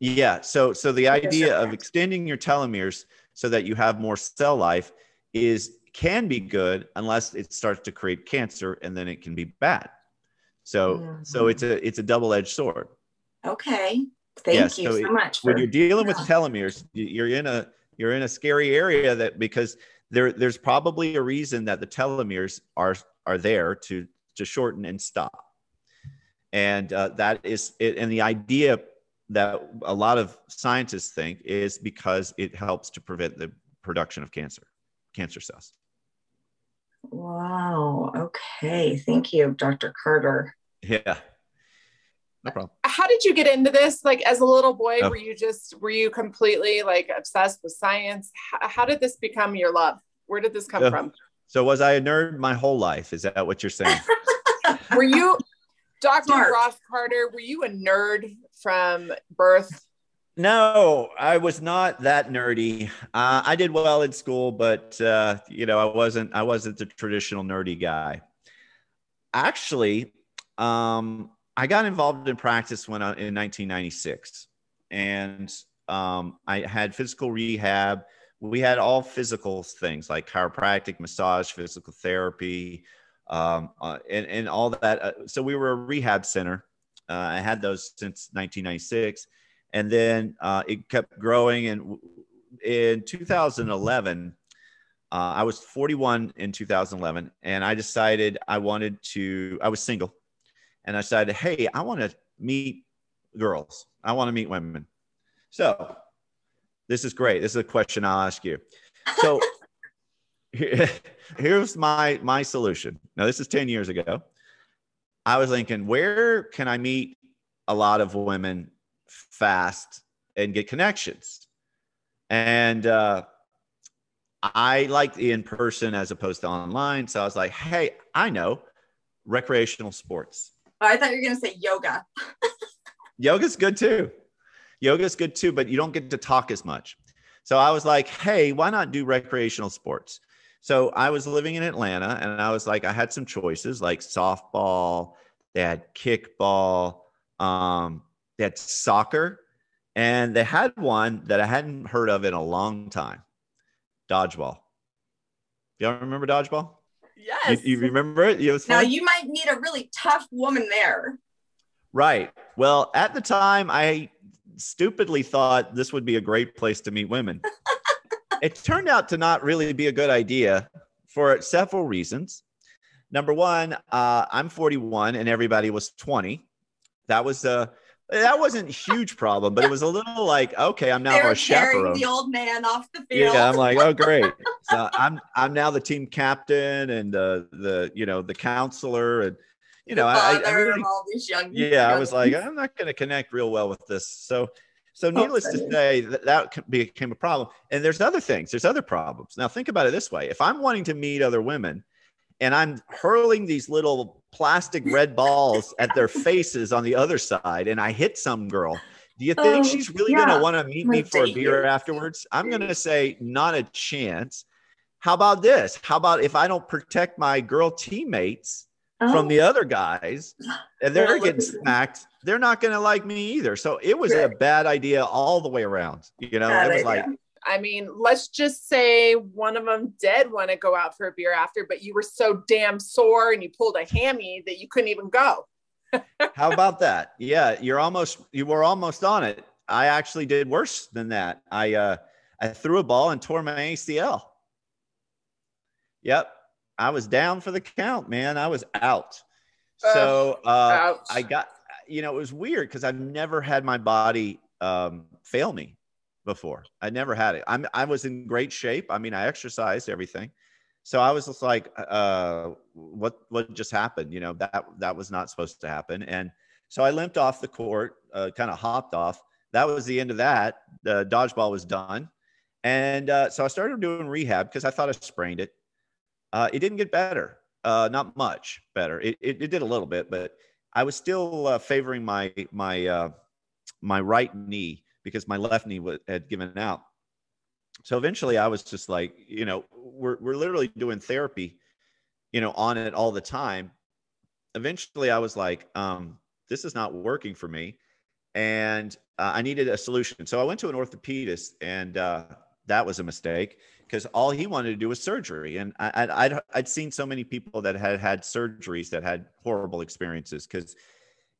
Yeah. So so the idea of extending your telomeres so that you have more cell life is can be good unless it starts to create cancer and then it can be bad. So mm-hmm. so it's a it's a double-edged sword. Okay. Thank Yes, you so so, much. when you're dealing with telomeres, you- you're in a you're in a scary area that because there there's probably a reason that the telomeres are are there to to shorten and stop, and uh, that is it. And the idea that a lot of scientists think is because it helps to prevent the production of cancer, cancer cells. Wow. Okay. Thank you, Dr. Carter. Yeah, no problem. How did you get into this? Like as a little boy, Oh. were you just were you completely like obsessed with science? How, how did this become your love? Where did this come Yeah. from? So was I a nerd my whole life? Is that what you're saying? Were you Dr. Smart. Ross Carter? Were you a nerd from birth? No, I was not that nerdy. Uh, I did well in school, but uh, you know, I wasn't. I wasn't the traditional nerdy guy. Actually, um, I got involved in practice when I, in 1996, and um, I had physical rehab. We had all physical things like chiropractic, massage, physical therapy, um, uh, and and all that. Uh, so we were a rehab center. Uh, I had those since 1996 and then uh, it kept growing. And in 2011, uh, I was 41 in 2011, and I decided I wanted to. I was single, and I said, hey, I want to meet girls. I want to meet women. So this is great. This is a question I'll ask you. So here- here's my my solution. Now this is 10 years ago. I was thinking, where can I meet a lot of women fast and get connections? And uh, I liked in person as opposed to online. So I was like, hey, I know recreational sports. Oh, I thought you were going to say yoga. Yoga's good too. Yoga's good too, but you don't get to talk as much. So I was like, hey, why not do recreational sports? So I was living in Atlanta and I was like, I had some choices like softball, they had kickball, um, they had soccer, and they had one that I hadn't heard of in a long time dodgeball. Y'all remember dodgeball? Yes. You, you remember it? It was Now you might meet a really tough woman there. Right. Well, at the time, I stupidly thought this would be a great place to meet women. it turned out to not really be a good idea for several reasons. Number one, uh, I'm 41 and everybody was 20. That was a that wasn't a huge problem, but it was a little like, okay, I'm now they a chaperone. the old man off the field. Yeah, I'm like, oh great. So I'm I'm now the team captain and uh, the you know the counselor and you know I, I- really of all these young. yeah i was like i'm not going to connect real well with this so so Oh, needless to say that, that became a problem and there's other things there's other problems now think about it this way if i'm wanting to meet other women and i'm hurling these little plastic red balls at their faces on the other side and i hit some girl. Do you think Oh, she's really yeah. going to want to meet me for a beer afterwards? I'm going to say not a chance. How about this? How about if i don't protect my girl teammates from Oh, the other guys and they're getting smacked they're not going to like me either. So it was a bad idea all the way around you know? Bad it was idea. like I mean, let's just say one of them did want to go out for a beer after, but you were so damn sore and you pulled a hammy that you couldn't even go. how about that? Yeah you're almost you were almost on it. I actually did worse than that. I uh i threw a ball and tore my acl yep i was down for the count man. I was out. So uh. I got, you know, it was weird because I've never had my body um, fail me before. I never had it. I'm, I was in great shape. I mean, I exercised everything. So I was just like, uh, what, what just happened? You know, that, that was not supposed to happen. And so I limped off the court, uh, kind of hopped off. That was the end of that. The dodgeball was done. And uh, so I started doing rehab because I thought I sprained it. Uh, it didn't get better, uh, not much better. It, it, it did a little bit, but I was still uh, favoring my my uh, my right knee because my left knee had given out. So eventually, I was just like, you know, we're we're literally doing therapy, you know, on it all the time. Eventually, I was like, um, this is not working for me, and uh, I needed a solution. So I went to an orthopedist, and uh, that was a mistake because all he wanted to do was surgery. And I, I'd, I'd seen so many people that had had surgeries that had horrible experiences because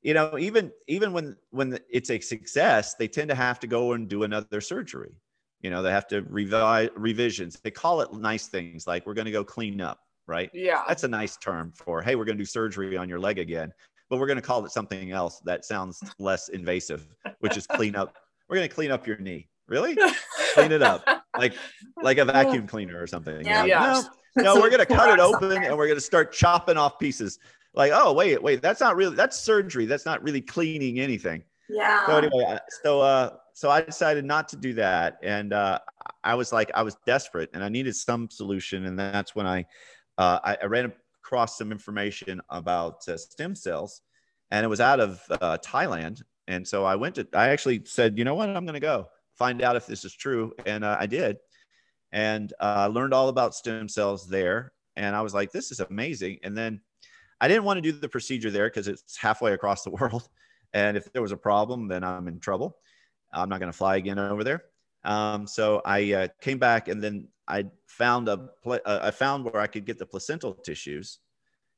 you know, even even when when it's a success, they tend to have to go and do another surgery. You know, they have to revise revisions. They call it nice things like we're going to go clean up, right? Yeah. That's a nice term for hey, we're going to do surgery on your leg again, but we're going to call it something else that sounds less invasive, which is clean up. We're going to clean up your knee. Really? clean it up like like a vacuum cleaner or something. Yeah. Yeah. No, no, we're going to cut it open and we're going to start chopping off pieces. Like, oh wait, wait, that's not really that's surgery. That's not really cleaning anything. Yeah. So anyway, so uh, so I decided not to do that, and uh, I was like, I was desperate, and I needed some solution, and that's when I uh, I, I ran across some information about uh, stem cells, and it was out of uh, Thailand, and so I went to I actually said, you know what, I'm going to go find out if this is true, and uh, I did, and uh, I learned all about stem cells there, and I was like, this is amazing, and then I didn't want to do the procedure there because it's halfway across the world. And if there was a problem, then I'm in trouble. I'm not going to fly again over there. Um, so I uh, came back and then I found a pla- uh, I found where I could get the placental tissues,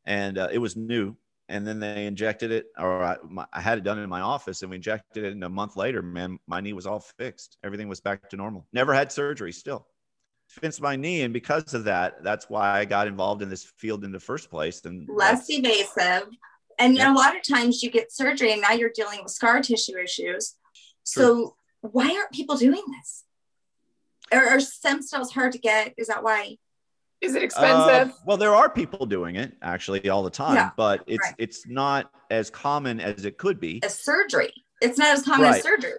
and uh, it was new. And then they injected it, or I, my, I had it done in my office, and we injected it. And a month later, man, my knee was all fixed. Everything was back to normal. Never had surgery. Still, fixed my knee, and because of that, that's why I got involved in this field in the first place. And less invasive. And Yeah. a lot of times you get surgery and now you're dealing with scar tissue issues. So why aren't people doing this? Are, are stem cells hard to get? Is that why? Is it Uh, expensive? well, there are people doing it actually all the time, Yeah, but it's right. it's not as common as it could be. A surgery. It's not as common Right. as surgery.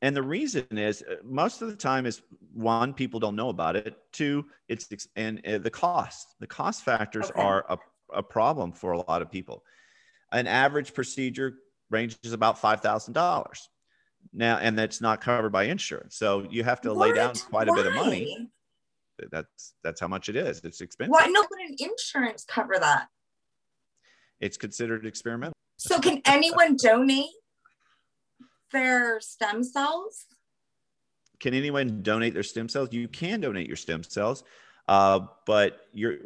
And the reason is uh, most of the time is one, people don't know about it. Two, it's and uh, the cost. The cost factors Okay. are a, a problem for a lot of people. An average procedure ranges about five thousand dollars now, and that's not covered by insurance. So you have to lay down What? quite a bit of money. That's that's how much it is. It's expensive. Why no Would an insurance cover that? It's considered experimental. So can anyone donate their stem cells? can anyone donate their stem cells? You can donate your stem cells, uh, but you're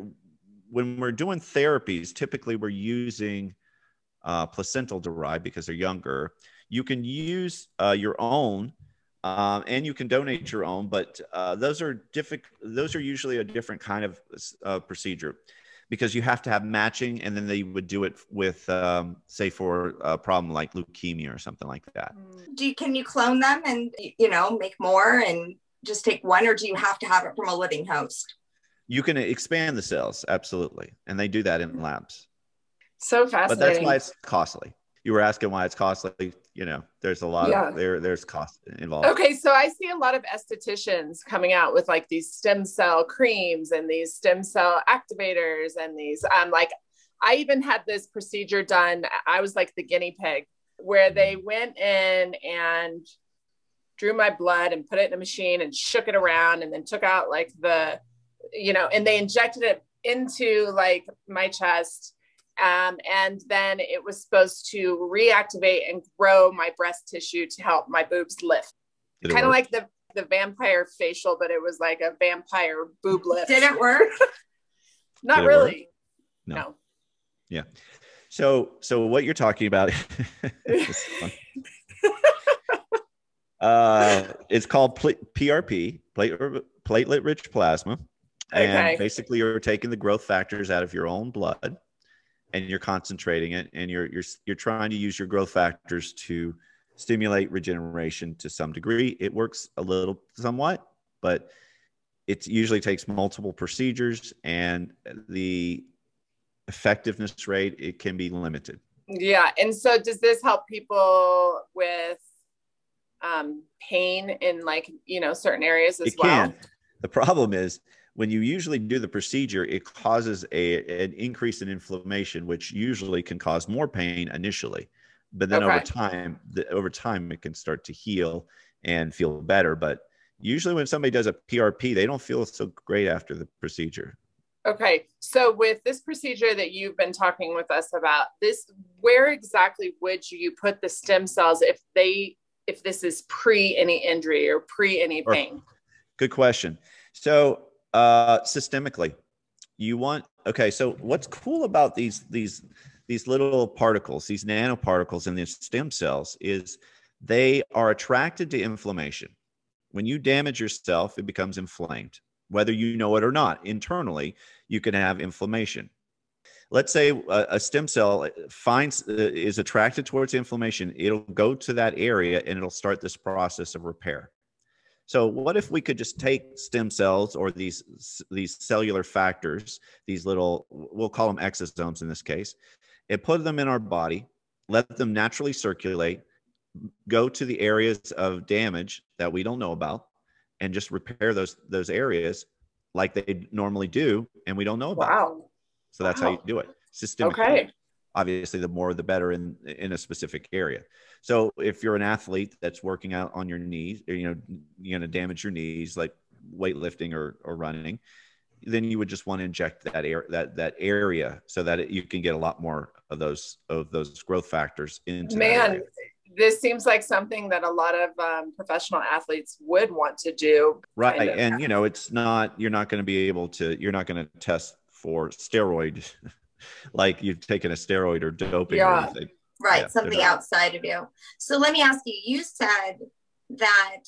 when we're doing therapies, typically we're using uh, placental derived because they're younger. You can use uh, your own, um, and you can donate your own, but uh, those are difficult. Those are usually a different kind of uh, procedure because you have to have matching, and then they would do it with, um, say, for a problem like leukemia or something like that. Do you, can you clone them and you know make more and just take one, or do you have to have it from a living host? You can expand the cells, absolutely, and they do that in labs. So fascinating But that's why it's costly. You were asking why it's costly. You know, there's a lot Yeah. of there. There's cost involved. Okay, so I see a lot of estheticians coming out with like these stem cell creams and these stem cell activators and these um like I even had this procedure done. I was like the guinea pig where they went in and drew my blood and put it in a machine and shook it around and then took out like the you know and they injected it into like my chest um, and then it was supposed to reactivate and grow my breast tissue to help my boobs lift kind of like the the vampire facial, but it was like a vampire boob lift. Did it work? Not Did it work? really. No. No. Yeah. So, so what you're talking about? this is fun. uh, it's called pl- PRP, platelet platelet rich plasma, and Okay. basically you're taking the growth factors out of your own blood, and you're concentrating it, and you're you're you're trying to use your growth factors to stimulate regeneration to some degree. It works a little, somewhat, but it usually takes multiple procedures, and the effectiveness rate it can be limited. Yeah. And so does this help people with um, pain in like, you know, certain areas as it well? can. The problem is when you usually do the procedure, it causes a, an increase in inflammation, which usually can cause more pain initially. But then over time, the, over time, it can start to heal and feel better. But usually, when somebody does a PRP, they don't feel so great after the procedure. Okay. So with this procedure that you've been talking with us about, this where exactly would you put the stem cells if they if this is pre any injury or pre any pain? Good question. So, uh, systemically, you want okay. So, what's cool about these these these little particles, these nanoparticles in these stem cells, is they are attracted to inflammation. When you damage yourself, it becomes inflamed. Whether you know it or not, internally, you can have inflammation. Let's say a, a stem cell finds uh, is attracted towards inflammation, it'll go to that area and it'll start this process of repair. So what if we could just take stem cells or these these cellular factors, these little we'll call them exosomes in this case, and put them in our body, let them naturally circulate, go to the areas of damage that we don't know about and just repair those those areas like they normally do and we don't know about. Wow. So that's wow. how you do it. Systemically. Okay. Obviously the more the better in in a specific area. So if you're an athlete that's working out on your knees, you know, you're going to damage your knees like weightlifting or or running, then you would just want to inject that air that that area so that it, you can get a lot more of those of those growth factors into man this seems like something that a lot of um, professional athletes would want to do right kind of. and you know it's not you're not going to be able to you're not going to test for steroid like you've taken a steroid or doping yeah. or anything right yeah, something outside of you so let me ask you you said that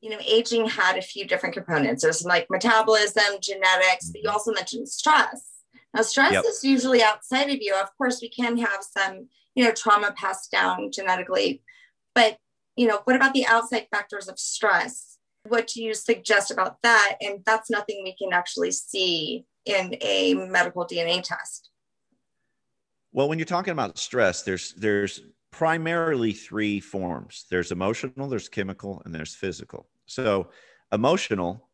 you know aging had a few different components there's like metabolism genetics but you mm-hmm. also mentioned stress now stress yep. is usually outside of you of course we can have some you know, trauma passed down genetically. But, you know, what about the outside factors of stress? What do you suggest about that? And that's nothing we can actually see in a medical DNA test. Well, when you're talking about stress, there's there's primarily three forms. There's emotional, there's chemical, and there's physical. So, emotional,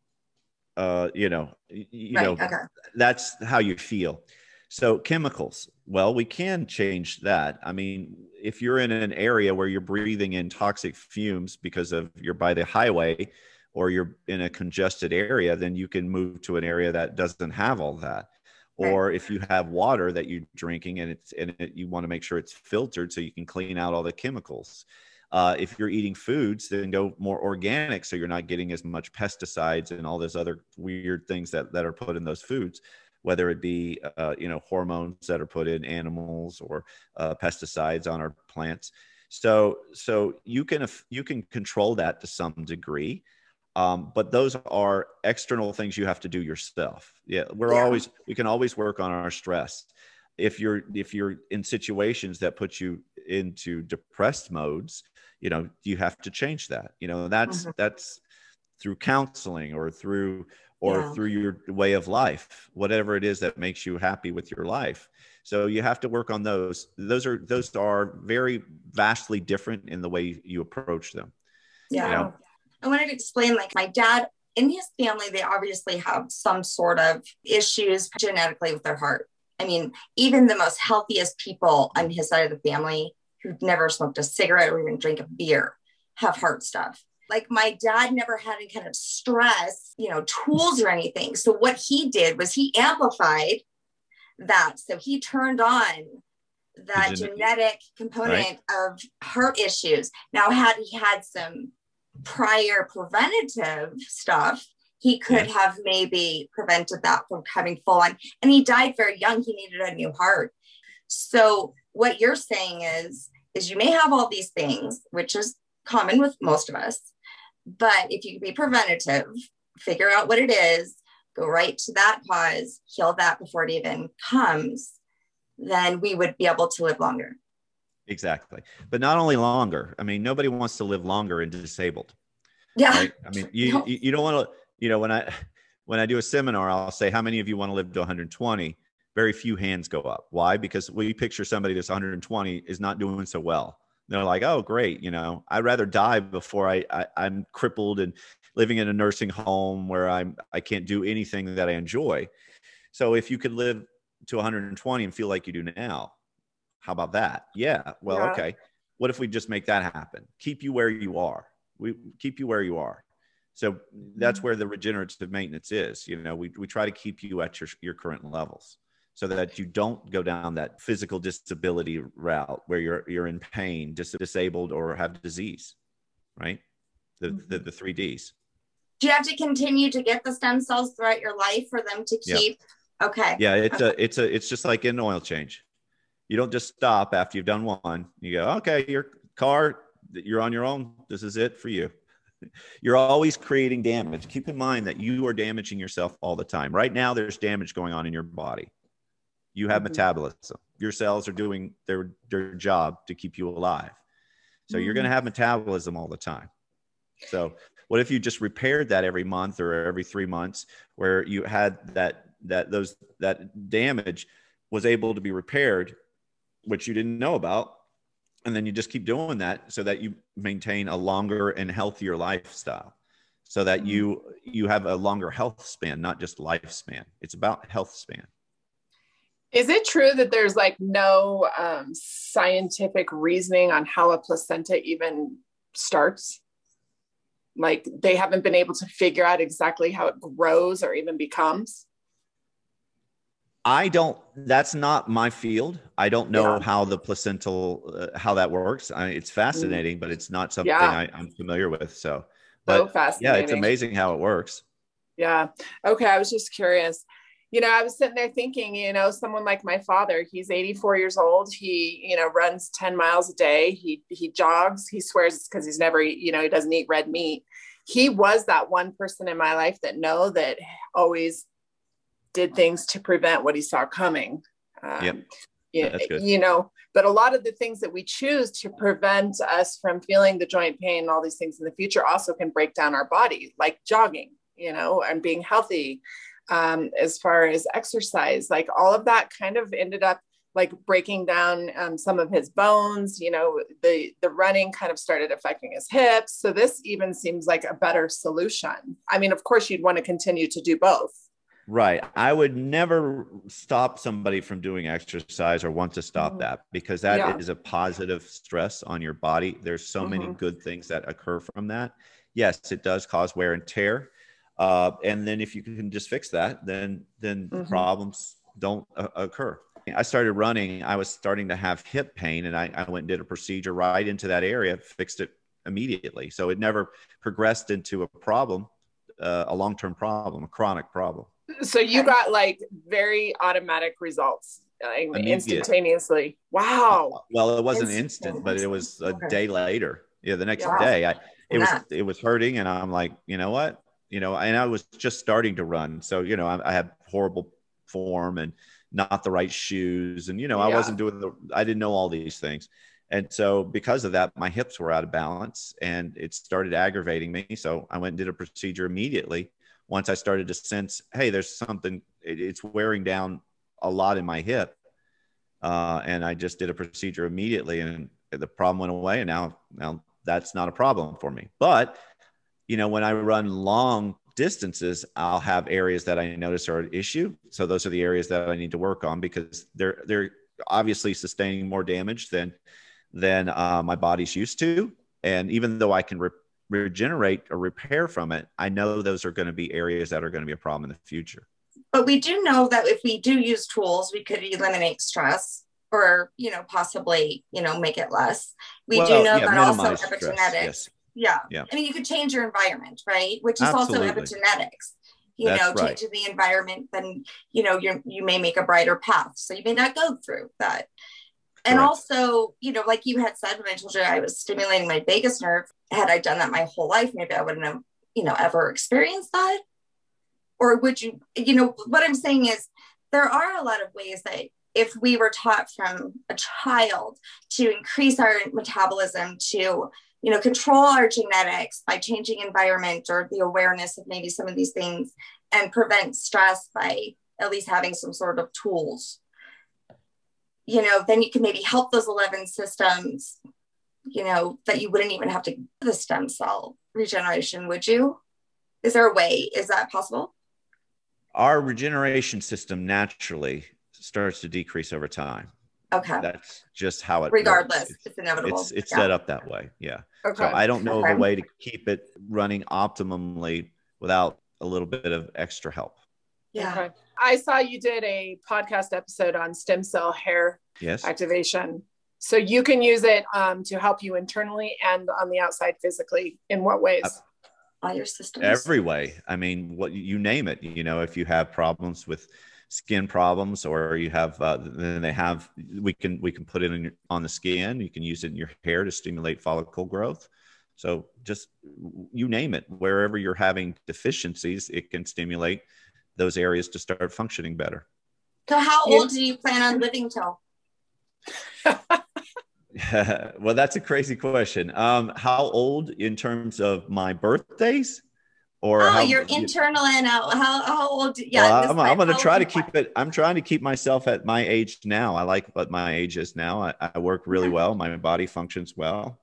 uh, you know, you right, know, okay. that's how you feel. So chemicals, well, we can change that. I mean, if you're in an area where you're breathing in toxic fumes because of you're by the highway or you're in a congested area, then you can move to an area that doesn't have all that. Or if you have water that you're drinking and it's and it, you want to make sure it's filtered so you can clean out all the chemicals. Uh, if you're eating foods, then go more organic so you're not getting as much pesticides and all those other weird things that, that are put in those foods whether it be uh, you know hormones that are put in animals or uh, pesticides on our plants. So so you can you can control that to some degree. Um, but those are external things you have to do yourself. Yeah, we're yeah. always we can always work on our stress. If you're if you're in situations that put you into depressed modes, you know you have to change that. You know that's mm-hmm. that's through counseling or through or yeah. through your way of life whatever it is that makes you happy with your life so you have to work on those those are those are very vastly different in the way you approach them yeah you know? I wanted to explain like my dad in his family they obviously have some sort of issues genetically with their heart i mean even the most healthiest people on his side of the family who've never smoked a cigarette or even drink a beer have heart stuff like my dad never had any kind of stress, you know, tools or anything. So what he did was he amplified that. So he turned on that genetic component right. of heart issues. Now, had he had some prior preventative stuff, he could yeah. have maybe prevented that from coming full on. And he died very young. He needed a new heart. So what you're saying is, is you may have all these things, which is common with most of us, but if you can be preventative, figure out what it is, go right to that cause, heal that before it even comes, then we would be able to live longer. Exactly. But not only longer. I mean, nobody wants to live longer and disabled. Yeah. Right? I mean, you, no. you, you don't want to, you know, when I, when I do a seminar, I'll say, how many of you want to live to 120? Very few hands go up. Why? Because we picture somebody that's 120 is not doing so well they're like, oh, great. You know, I'd rather die before I, I I'm crippled and living in a nursing home where I'm I can't do anything that I enjoy. So if you could live to 120 and feel like you do now, how about that? Yeah. Well, yeah. okay. What if we just make that happen? Keep you where you are. We keep you where you are. So that's mm-hmm. where the regenerative maintenance is. You know, we, we try to keep you at your, your current levels so that you don't go down that physical disability route where you're you're in pain, dis- disabled, or have disease, right? The, mm-hmm. the the three Ds. Do you have to continue to get the stem cells throughout your life for them to keep? Yeah. Okay. Yeah, it's a it's a it's just like an oil change. You don't just stop after you've done one. You go, okay, your car, you're on your own. This is it for you. You're always creating damage. Keep in mind that you are damaging yourself all the time. Right now, there's damage going on in your body. You have mm-hmm. metabolism. Your cells are doing their, their job to keep you alive. So mm-hmm. you're going to have metabolism all the time. So what if you just repaired that every month or every three months where you had that that those that damage was able to be repaired, which you didn't know about, and then you just keep doing that so that you maintain a longer and healthier lifestyle so that you you have a longer health span not just lifespan. It's about health span. Is it true that there's like no um, scientific reasoning on how a placenta even starts? Like they haven't been able to figure out exactly how it grows or even becomes I don't. That's not my field. I don't know yeah. how the placental uh, how that works. I, it's fascinating, mm. but it's not something yeah. I, am familiar with. So, but so fascinating. yeah, it's amazing how it works. Yeah. Okay. I was just curious. You know, I was sitting there thinking, you know, someone like my father, he's 84 years old. He, you know, runs 10 miles a day. He he jogs. He swears it's because he's never, you know, he doesn't eat red meat. He was that one person in my life that know that always did things to prevent what he saw coming. Um, yep. You, you know, but a lot of the things that we choose to prevent us from feeling the joint pain and all these things in the future also can break down our body, like jogging, you know, and being healthy. Um, as far as exercise, like all of that kind of ended up like breaking down um, some of his bones you know the the running kind of started affecting his hips so this even seems like a better solution i mean of course you'd want to continue to do both Right. I would never stop somebody from doing exercise or want to stop mm-hmm. that because that yeah. is a positive stress on your body. There's so mm-hmm. many good things that occur from that. Yes, it does cause wear and tear. Uh, and then if you can just fix that, then then mm-hmm. problems don't uh, occur. I started running. I was starting to have hip pain, and I, I went and did a procedure right into that area, fixed it immediately. So it never progressed into a problem, uh, a long term problem, a chronic problem so you got like very automatic results like, instantaneously. Wow. Well it wasn't instant but it was a okay. day later. Yeah the next yeah. day i it was it was hurting and i'm like you know what? You know and i was just starting to run. So you know i, I had horrible form and not the right shoes and you know i wasn't doing the i didn't know all these things. And so because of that my hips were out of balance and it started aggravating me. So i went and did a procedure immediately once I started to sense, hey, there's something, it, it's wearing down a lot in my hip. Uh, and I just did a procedure immediately and the problem went away. And now, now that's not a problem for me. But, you know, when I run long distances, I'll have areas that I notice are an issue. So those are the areas that I need to work on because they're, they're obviously sustaining more damage than, than uh, my body's used to. And even though I can regenerate or repair from it, I know those are going to be areas that are going to be a problem in the future. But we do know that if we do use tools, we could eliminate stress or, you know, possibly, you know, make it less. We well, do know yeah, that also epigenetics. Yes. Yeah. yeah. I mean, you could change your environment, right? Which is Absolutely. also epigenetics. You That's know, right. changing the environment, then you know, you you may make a brighter path. So you may not go through that. And Correct. also, you know, like you had said when I told you I was stimulating my vagus nerve, had I done that my whole life, maybe I wouldn't have, you know, ever experienced that. Or would you, you know, what I'm saying is there are a lot of ways that if we were taught from a child to increase our metabolism, to, you know, control our genetics by changing environment or the awareness of maybe some of these things and prevent stress by at least having some sort of tools you know, then you can maybe help those 11 systems, you know, that you wouldn't even have to the stem cell regeneration, would you? Is there a way? Is that possible? Our regeneration system naturally starts to decrease over time. Okay. That's just how it regardless, works. it's inevitable. It's, it's yeah. set up that way. Yeah. Okay. So I don't know okay. of a way to keep it running optimally without a little bit of extra help. Yeah. Okay. I saw you did a podcast episode on stem cell hair yes. activation. So you can use it um, to help you internally and on the outside physically. In what ways? All your systems. Every way. I mean, what you name it. You know, if you have problems with skin problems or you have uh, then they have we can we can put it in your, on the skin you can use it in your hair to stimulate follicle growth so just you name it wherever you're having deficiencies it can stimulate those areas to start functioning better. So how old do you plan on living till? Well that's a crazy question. Um how old in terms of my birthdays or oh, how, your internal and how, how, how old yeah well, i'm, I'm going to try to keep it i'm trying to keep myself at my age now. I like what my age is now. I, I work really well. My body functions well.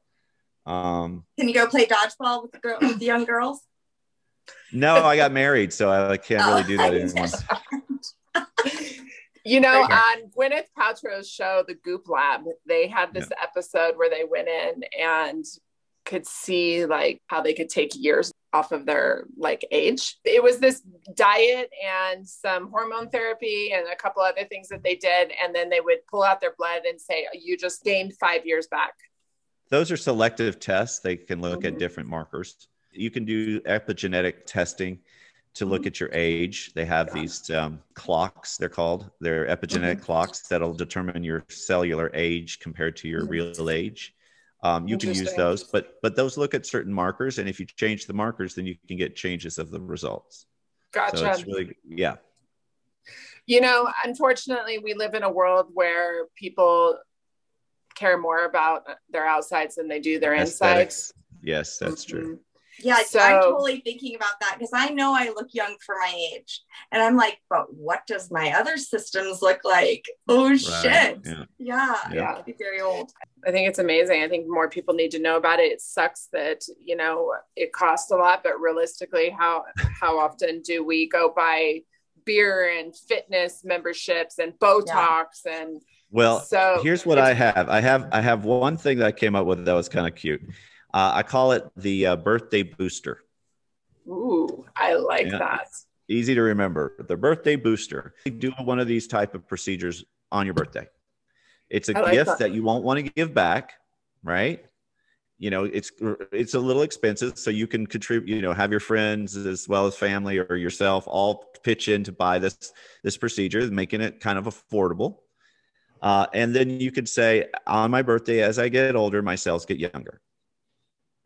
Um can you go play dodgeball with the girl with the young girls no i got married so i can't oh, really do that anymore you know on gwyneth paltrow's show the goop lab they had this yeah. episode where they went in and could see like how they could take years off of their like age. It was this diet and some hormone therapy and a couple other things that they did. And then they would pull out their blood and say, You just gained five years back. Those are selective tests. They can look mm-hmm. at different markers. You can do epigenetic testing to look mm-hmm. at your age. They have these um, clocks, they're called. They're epigenetic mm-hmm. clocks that'll determine your cellular age compared to your mm-hmm. real age. Um, you can use those, but but those look at certain markers, and if you change the markers, then you can get changes of the results. Gotcha. So it's really yeah. You know, unfortunately, we live in a world where people care more about their outsides than they do their Aesthetics. insides. Yes, that's mm-hmm. true. Yeah, so, I'm totally thinking about that because I know I look young for my age. And I'm like, but what does my other systems look like? Oh right. shit. Yeah. Yeah. yeah. I'd be very old. I think it's amazing. I think more people need to know about it. It sucks that, you know, it costs a lot, but realistically, how how often do we go buy beer and fitness memberships and Botox yeah. and well, so here's what I have. I have I have one thing that I came up with that was kind of cute. Uh, I call it the uh, birthday booster. Ooh, I like yeah, that. Easy to remember. The birthday booster. You do one of these type of procedures on your birthday. It's a like gift that. that you won't want to give back, right? You know, it's it's a little expensive, so you can contribute. You know, have your friends as well as family or yourself all pitch in to buy this this procedure, making it kind of affordable. Uh, and then you could say, on my birthday, as I get older, my cells get younger.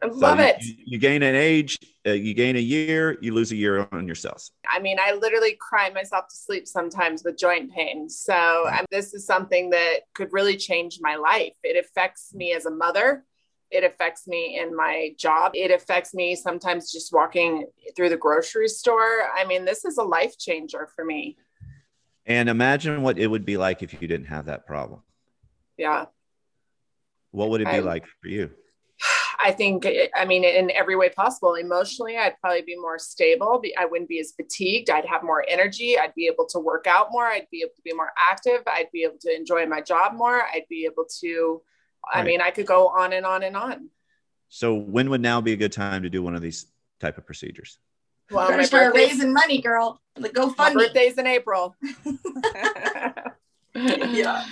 I love so it. You, you, gain an age, uh, you gain a year, you lose a year on your cells. I mean, I literally cry myself to sleep sometimes with joint pain. So um, this is something that could really change my life. It affects me as a mother. It affects me in my job. It affects me sometimes just walking through the grocery store. I mean, this is a life changer for me. And imagine what it would be like if you didn't have that problem. Yeah. What would it be I, like for you? I think, eh, I mean, in every way possible. Emotionally, I'd probably be more stable. I wouldn't be as fatigued. I'd have more energy. I'd be able to work out more. I'd be able to be more active. I'd be able to enjoy my job more. I'd be able to, I right. mean, I could go on and on and on. So, when would now be a good time to do one of these type of procedures? Well, my start raising money, girl. The GoFundMe. My birthday's in April. yeah.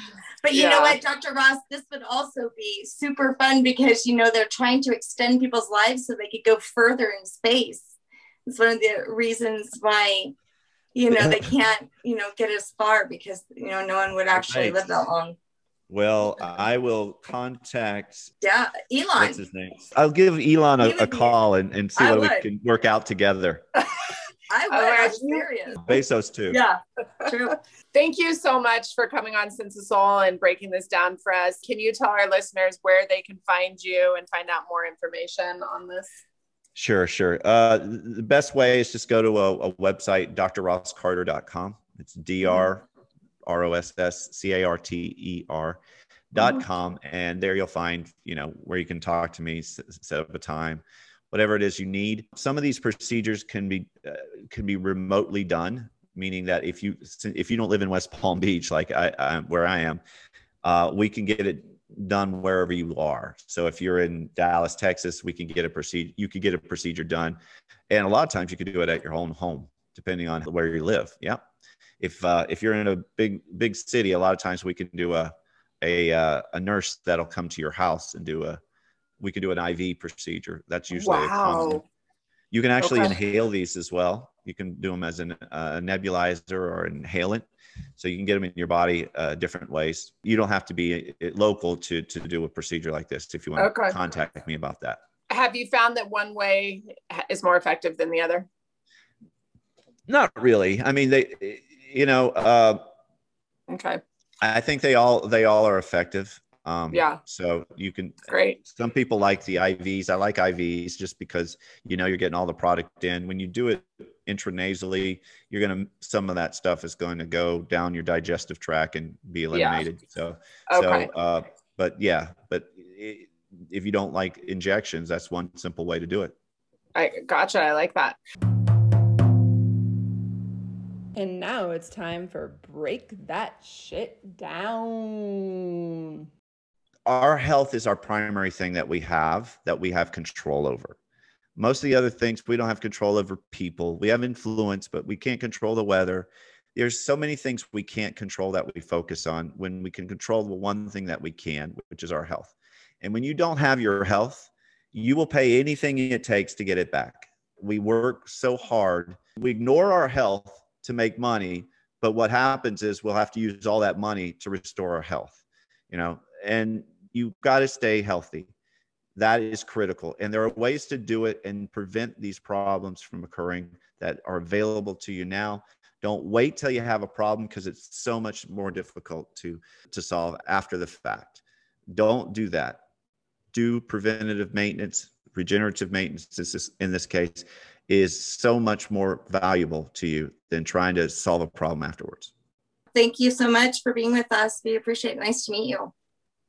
But you yeah. know what, Dr. Ross, this would also be super fun because, you know, they're trying to extend people's lives so they could go further in space. It's one of the reasons why, you know, they can't, you know, get as far because, you know, no one would actually right. live that long. Well, I will contact. Yeah, Elon. What's his name? I'll give Elon a, a call and, and see what we can work out together. I would. I'm serious. Bezos too. Yeah, true. Thank you so much for coming on Sense of Soul and breaking this down for us. Can you tell our listeners where they can find you and find out more information on this? Sure, sure. Uh, the best way is just go to a, a website, drrosscarter.com. It's D R R O S S C A R T E R dot mm-hmm. com. And there you'll find, you know, where you can talk to me, set up a time whatever it is you need. Some of these procedures can be uh, can be remotely done, meaning that if you if you don't live in West Palm Beach like I, I where I am, uh, we can get it done wherever you are. So if you're in Dallas, Texas, we can get a procedure. You could get a procedure done, and a lot of times you could do it at your own home, depending on where you live. Yeah. If uh, if you're in a big big city, a lot of times we can do a a uh, a nurse that'll come to your house and do a we could do an IV procedure. That's usually wow. You can actually okay. inhale these as well. You can do them as an, uh, nebulizer or inhalant. So you can get them in your body uh, different ways. You don't have to be uh, local to to do a procedure like this. If you want okay. to contact me about that. Have you found that one way is more effective than the other? Not really. I mean, they, you know. Uh, okay. I think they all they all are effective. Um, yeah. So you can. Great. Some people like the IVs. I like IVs just because you know you're getting all the product in. When you do it intranasally, you're gonna some of that stuff is going to go down your digestive tract and be eliminated. Yeah. So. Okay. So. Uh, but yeah, but it, if you don't like injections, that's one simple way to do it. I gotcha. I like that. And now it's time for break that shit down our health is our primary thing that we have that we have control over. Most of the other things we don't have control over people. We have influence but we can't control the weather. There's so many things we can't control that we focus on when we can control the one thing that we can which is our health. And when you don't have your health you will pay anything it takes to get it back. We work so hard. We ignore our health to make money but what happens is we'll have to use all that money to restore our health you know? And you've got to stay healthy. That is critical. And there are ways to do it and prevent these problems from occurring that are available to you now. Don't wait till you have a problem because it's so much more difficult to, to solve after the fact. Don't do that. Do preventative maintenance, regenerative maintenance in this case is so much more valuable to you than trying to solve a problem afterwards. Thank you so much for being with us. We appreciate it. Nice to meet you.